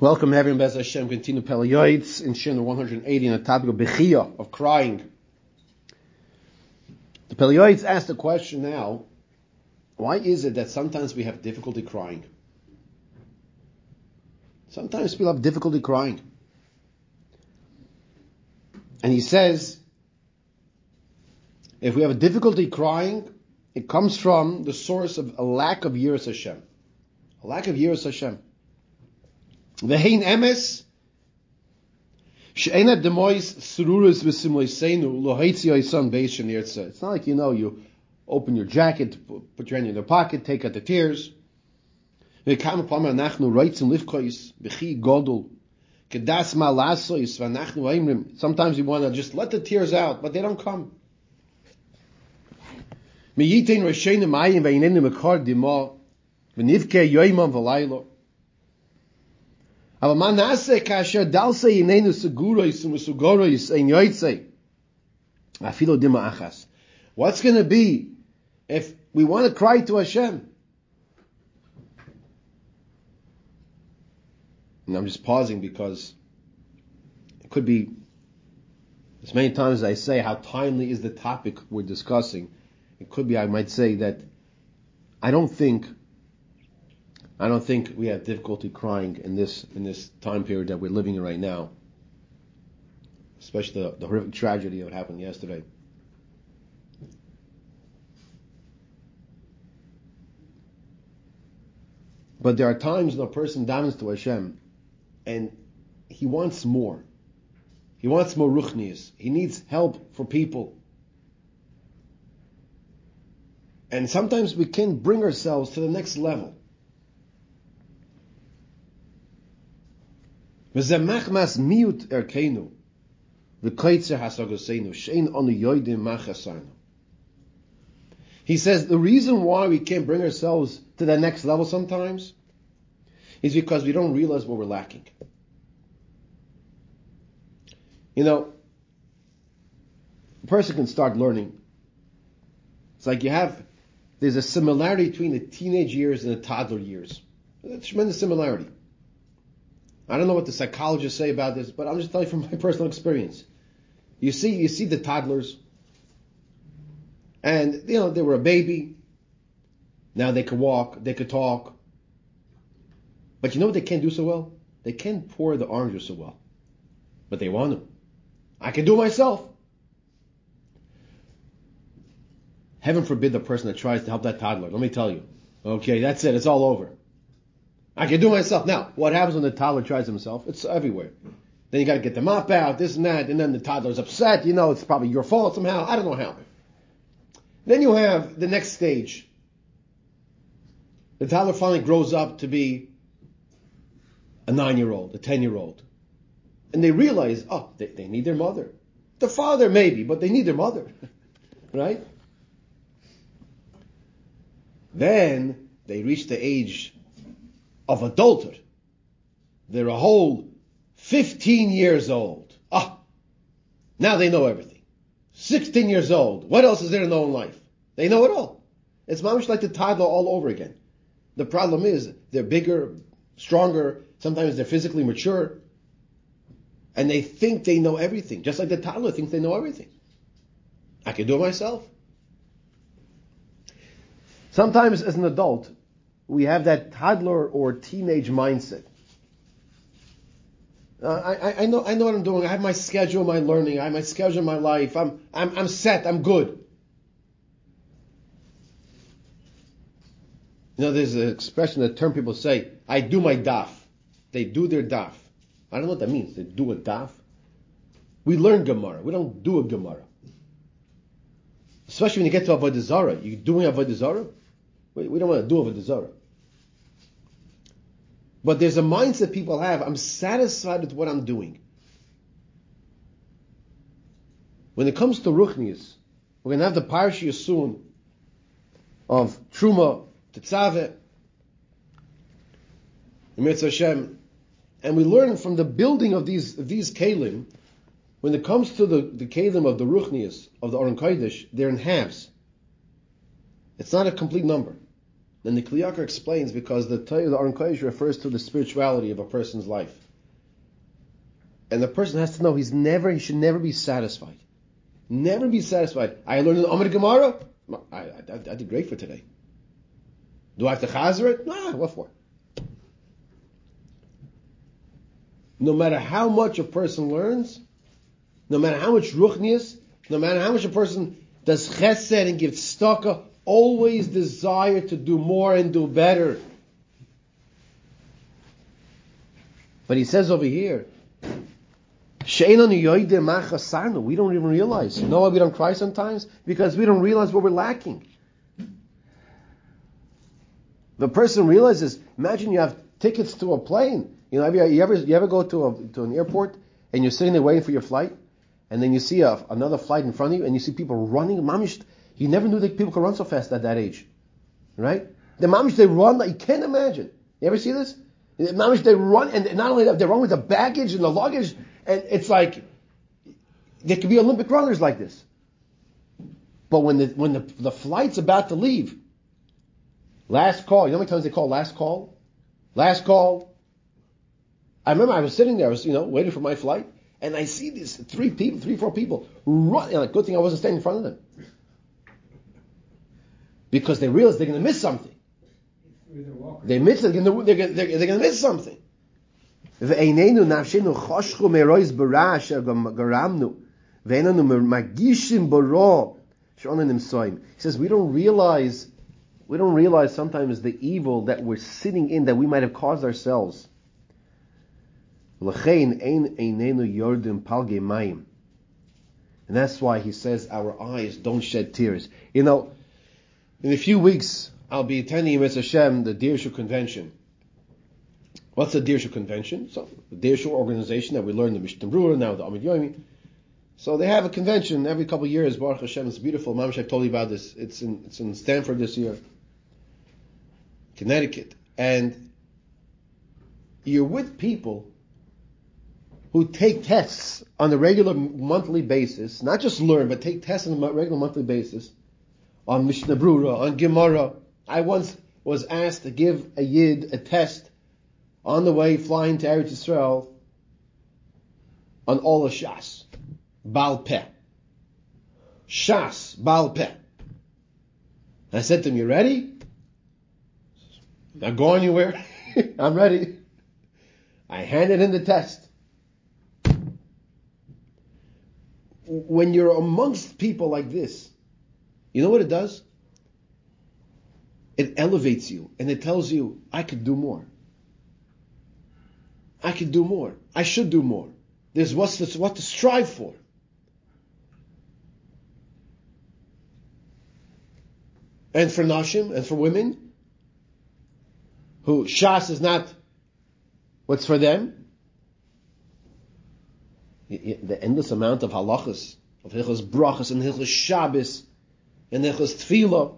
Welcome everyone, Bez Hashem, continue Pele Yoetz in Shin 180 on the topic of Bechia, of crying. The Pele Yoetz ask the question now, why is it that sometimes we have difficulty crying? Sometimes people have difficulty crying. And he says, if we have a difficulty crying, it comes from the source of a lack of Yiras Hashem. A lack of Yiras Hashem. Vehein emes, she'ena demois sururus v'simloiseinu lohaitzi oisan beis shenirtza. It's not like, you know, you open your jacket, put your hand in your pocket, take out the tears. V'kam pama anachnu reitzim lifkois, godol, kedas ma lasois, v'anachnu aimrim. Sometimes you want to just let the tears out, but they don't come. אבל מה נעשה כאשר דלסה איננו סגורויס ומסוגורויס אין יויצא? אפילו דמה אחס. What's going to be if we want to cry to Hashem? And I'm just pausing because it could be, as many times as I say, how timely is the topic we're discussing. It could be, I might say that I don't think, I don't think we have difficulty crying in this in this time period that we're living in right now, especially the, the horrific tragedy that happened yesterday. But there are times when a person davens to Hashem, and he wants more. He wants more ruchnias. He needs help for people. And sometimes we can bring ourselves to the next level. V'zemachmas miut erkeinu, v'koitzer hasagoseinu, shein onu yoidim machasarnu. He says the reason why we can't bring ourselves to the next level sometimes is because we don't realize what we're lacking. You know, a person can start learning. It's like you have there's a similarity between the teenage years and the toddler years. A tremendous similarity. I don't know what the psychologists say about this, but I'm just telling you from my personal experience. You see, you see the toddlers, and you know they were a baby. Now they could walk, they could talk. But you know what they can't do so well? They can't pour the oranges so well. But they want to. I can do it myself. Heaven forbid the person that tries to help that toddler. Let me tell you. Okay, that's it. It's all over. I can do myself. Now, what happens when the toddler tries himself? It's everywhere. Then you got to get the mop out, this and that, and then the toddler's upset. You know, it's probably your fault somehow. I don't know how. Then you have the next stage. The toddler finally grows up to be a nine-year-old, a ten-year-old, and they realize, oh, they, they need their mother. The father maybe, but they need their mother, right? Then they reach the age of adulthood. They're a whole 15 years old. Ah, now they know everything. 16 years old. What else is there to know in life? They know it all. It's much like the toddler all over again. The problem is they're bigger, stronger, sometimes they're physically mature, and they think they know everything, just like the toddler thinks they know everything. I can do it myself. Sometimes as an adult, we have that toddler or teenage mindset. Uh, I, I, know, I know what I'm doing. I have my schedule, my learning. I have my schedule, my life. I'm, I'm, I'm set. I'm good. You know, there's an expression, a term people say, I do my daf. They do their daf. I don't know what that means. They do a daf. We learn Gemara. We don't do a Gemara. Especially when you get to Avodah Zarah. You doing Avodah Zarah? We, we don't want to do Avodah Zarah. But there's a mindset people have, I'm satisfied with what I'm doing. When it comes to Ruchnias, we're going to have the parashah soon of Truma, Tetzaveh, Hashem, and we learn from the building of these these kalim, when it comes to the, the kalim of the Ruchnias, of the Aron Kodesh, they're in halves. It's not a complete number. And the Kli Yakar explains because the Torah, the Kodesh refers to the spirituality of a person's life. And the person has to know he's never, he should never be satisfied. Never be satisfied. I learned the Amud Gemara. I, I, I, did great for today. Do I have to chazer it? Nah, what for? No matter how much a person learns, no matter how much ruchnius, no matter how much a person does chesed and gives tzedakah, always desire to do more and do better. But he says over here, we don't even realize. You know why we don't cry sometimes? Because we don't realize what we're lacking. The person realizes, imagine you have tickets to a plane. You know, you ever, you ever go to, a, to an airport and you're sitting there waiting for your flight, and then you see a, another flight in front of you, and you see people running. You never knew that people could run so fast at that age, right? The mamish they run like you can't imagine. You ever see this? The mamish they run, and not only that, they run with the baggage and the luggage, and it's like there could be Olympic runners like this. But when the when the, the flight's about to leave, last call. You know how many times they call last call? Last call. I remember I was sitting there, I was you know waiting for my flight, and I see these three people, three four people run. Good thing I wasn't standing in front of them, because they realize they're going to miss something. They miss. They're going to, they're, they're, they're going to miss something. ואיננו נפשנו חושכו מרויז ברע אשר גרמנו, ואיננו מרגישים ברוע שאנו נמצאים. He says, we don't realize, we don't realize sometimes the evil that we're sitting in that we might have caused ourselves. לכן אין איננו יורדים פלגי מים. And that's why he says our eyes don't shed tears. You know, in a few weeks, I'll be attending Mitzvah Hashem, the Dirshu Convention. What's the Dirshu convention? So the Dirshu organization that we learned the Mishnah Berurah, now the Amud Yomi. So they have a convention every couple of years. Baruch Hashem, it's beautiful. Mamish, I told you about this. It's in it's in Stamford this year, Connecticut, and you're with people who take tests on a regular monthly basis, not just learn, but take tests on a regular monthly basis on Mishnah Brura, on Gemara. I once was asked to give a yid a test on the way flying to Eretz Yisrael on all of Shas. Baal Peh. Shas, Baal Peh. I said to him, you ready? Not going anywhere. I'm ready. I handed in the test. When you're amongst people like this, you know what it does? It elevates you and it tells you, I could do more. I can do more. I should do more. There's what's to, what to strive for. And for Nashim and for women, who Shas is not what's for them, the endless amount of halachas, of hilchos brachas and hilchos Shabbos and hilchos tefillah,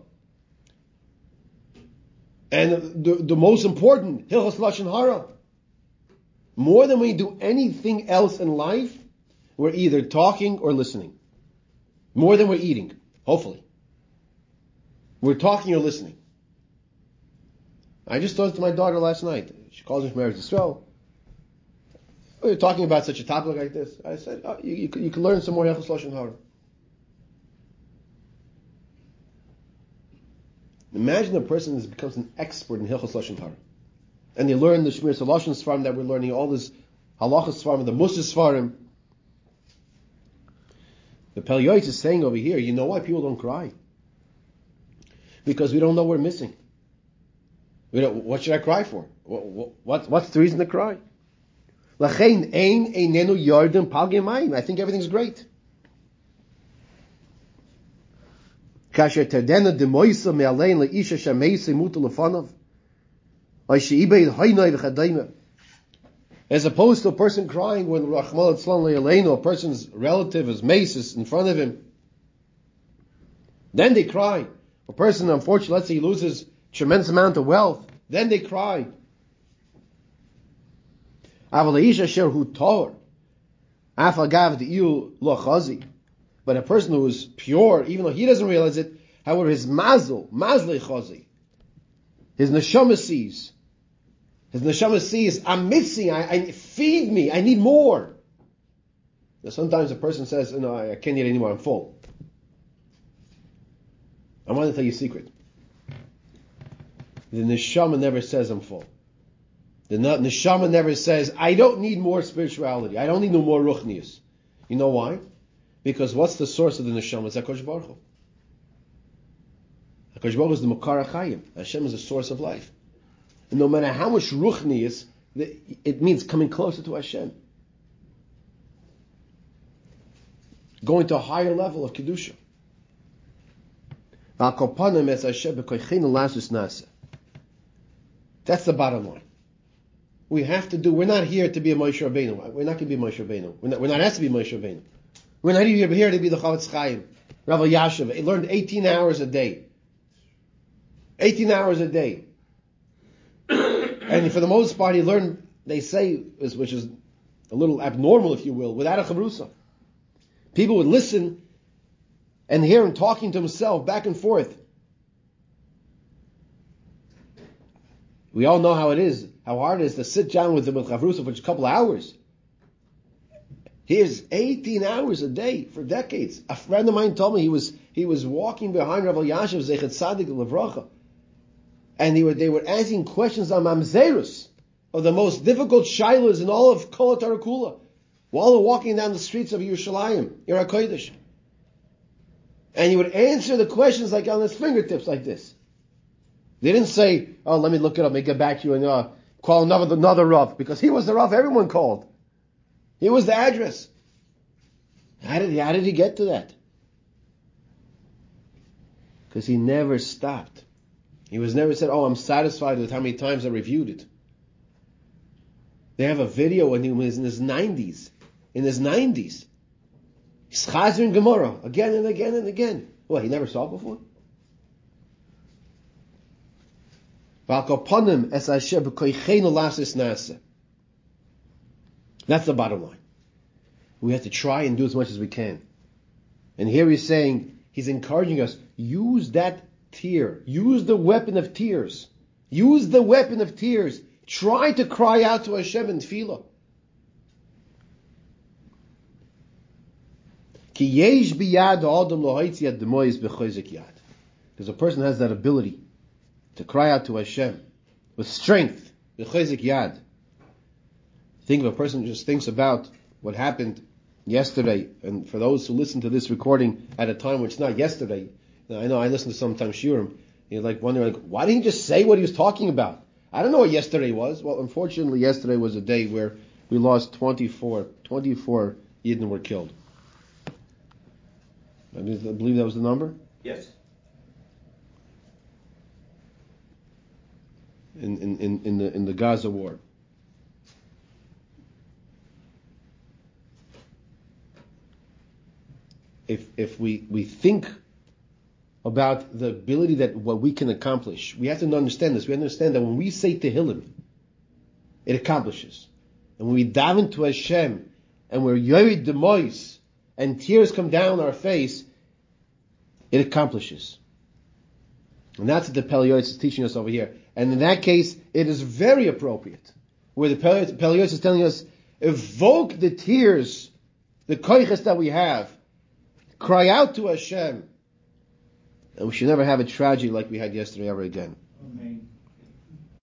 and the, the most important hilchos lashon hara. More than we do anything else in life, we're either talking or listening. More than we're eating, hopefully. We're talking or listening. I just talked to my daughter last night. She calls me from Eretz Yisrael. We are talking about such a topic like this. I said, oh, you, you, you, can learn some more Hilchos Lashon Hara. Imagine a person that becomes an expert in Hilchos Lashon Hara and they learn the Shmir Salashon Svarim that we're learning, all this Halachas Svarim, the Musa Svarim. The Pele Yoetz is saying over here, you know why people don't cry? Because we don't know we're missing. We don't, what should I cry for? What, what, what's the reason to cry? I think everything's great. As opposed to a person crying when Rachmal Aleinu, a person's relative is maces in front of him. Then they cry. A person, unfortunately, let's say he loses tremendous amount of wealth. Then they cry. But a person who is pure, even though he doesn't realize it, however, his mazel, mazle chazi, His neshama sees. His neshama sees, I'm missing, I, I feed me, I need more. Now sometimes a person says, no, I can't eat anymore, I'm full. I want to tell you a secret. The neshama never says I'm full. The neshama never says, I don't need more spirituality. I don't need no more ruchnius. You know why? Because what's the source of the neshama? It's HaKadosh Baruch Hu. HaKadosh Baruch Hu is the Mekor HaChayim. Hashem is the source of life. And no matter how much ruchni is, it means coming closer to Hashem. Going to a higher level of Kedusha. That's the bottom line. We have to do, we're not here to be a Moshe Rabbeinu. We're not going to be Moshe Rabbeinu. We're not, we're not asked to be Moshe Rabbeinu. We're not even here to be the Chofetz Chaim. Rav Elyashiv. He learned 18 hours a day. 18 hours a day. and for the most part, he learned, they say, which is a little abnormal, if you will, without a chavrusa. People would listen and hear him talking to himself back and forth. We all know how it is, how hard it is to sit down with him with Chavrusa for just a couple of hours. Here's 18 hours a day for decades. A friend of mine told me he was he was walking behind Rav Elyashiv Zechet Sadik Levracha, and he were, they were asking questions on Mamzerus, of the most difficult shilas in all of Kol Tarakula, while they're walking down the streets of Yerushalayim, Yer and he would answer the questions like on his fingertips like this. They didn't say, "Oh, let me look it up, and get back to you and uh, call another another Rav," because he was the Rav everyone called. He was the address. How did he, how did he get to that? Because he never stopped. He was never said, "Oh, I'm satisfied with how many times I reviewed it." They have a video when he was in his 90s. In his 90s, He's chazer in Gemara again and again and again. Well, he never saw it before. That's the bottom line. We have to try and do as much as we can. And here he's saying, he's encouraging us, use that tear. Use the weapon of tears. Use the weapon of tears. Try to cry out to Hashem in tefillah. Because a person has that ability to cry out to Hashem with strength. Think of a person who just thinks about what happened yesterday, and for those who listen to this recording at a time which is not yesterday, I know I listen to sometimes Shurim, you're like wondering, like, why didn't he just say what he was talking about? I don't know what yesterday was. Well, unfortunately, yesterday was a day where we lost 24, 24 Yidden were killed. I believe that was the number? Yes. In, in, in, in the in the Gaza war. If if we, we think about the ability that what we can accomplish, we have to understand this. We understand that when we say Tehillim, it accomplishes. And when we dive into Hashem and we're Yorid Demois, and tears come down our face, it accomplishes. And that's what the Pele Yoetz is teaching us over here. And in that case, it is very appropriate. Where the Pele Yoetz is telling us, evoke the tears, the koiches that we have, cry out to Hashem, and we should never have a tragedy like we had yesterday ever again. Amen.